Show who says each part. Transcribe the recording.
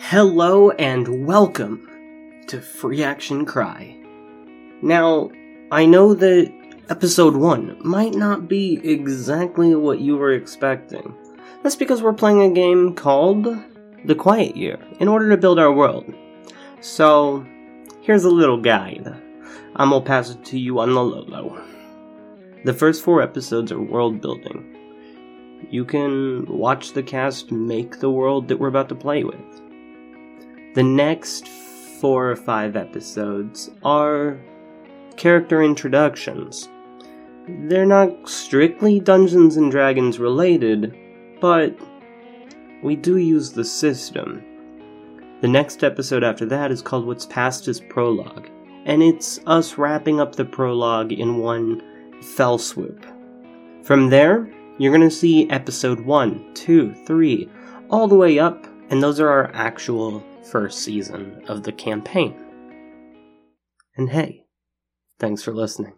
Speaker 1: Hello and welcome to Free Action Cry. Now, I know that episode 1 might not be exactly what you were expecting. That's because we're playing a game called The Quiet Year in order to build our world. So, here's a little guide. I'm gonna pass it to you on the low. The first four episodes are world building. You can watch the cast make the world that we're about to play with. The next four or five episodes are character introductions. They're not strictly Dungeons and Dragons related, but we do use the system. The next episode after that is called What's Past is Prologue, and it's us wrapping up the prologue in one fell swoop. From there, you're going to see episode 1, 2, 3, all the way up, and those are our actual first season of the campaign. And hey, thanks for listening.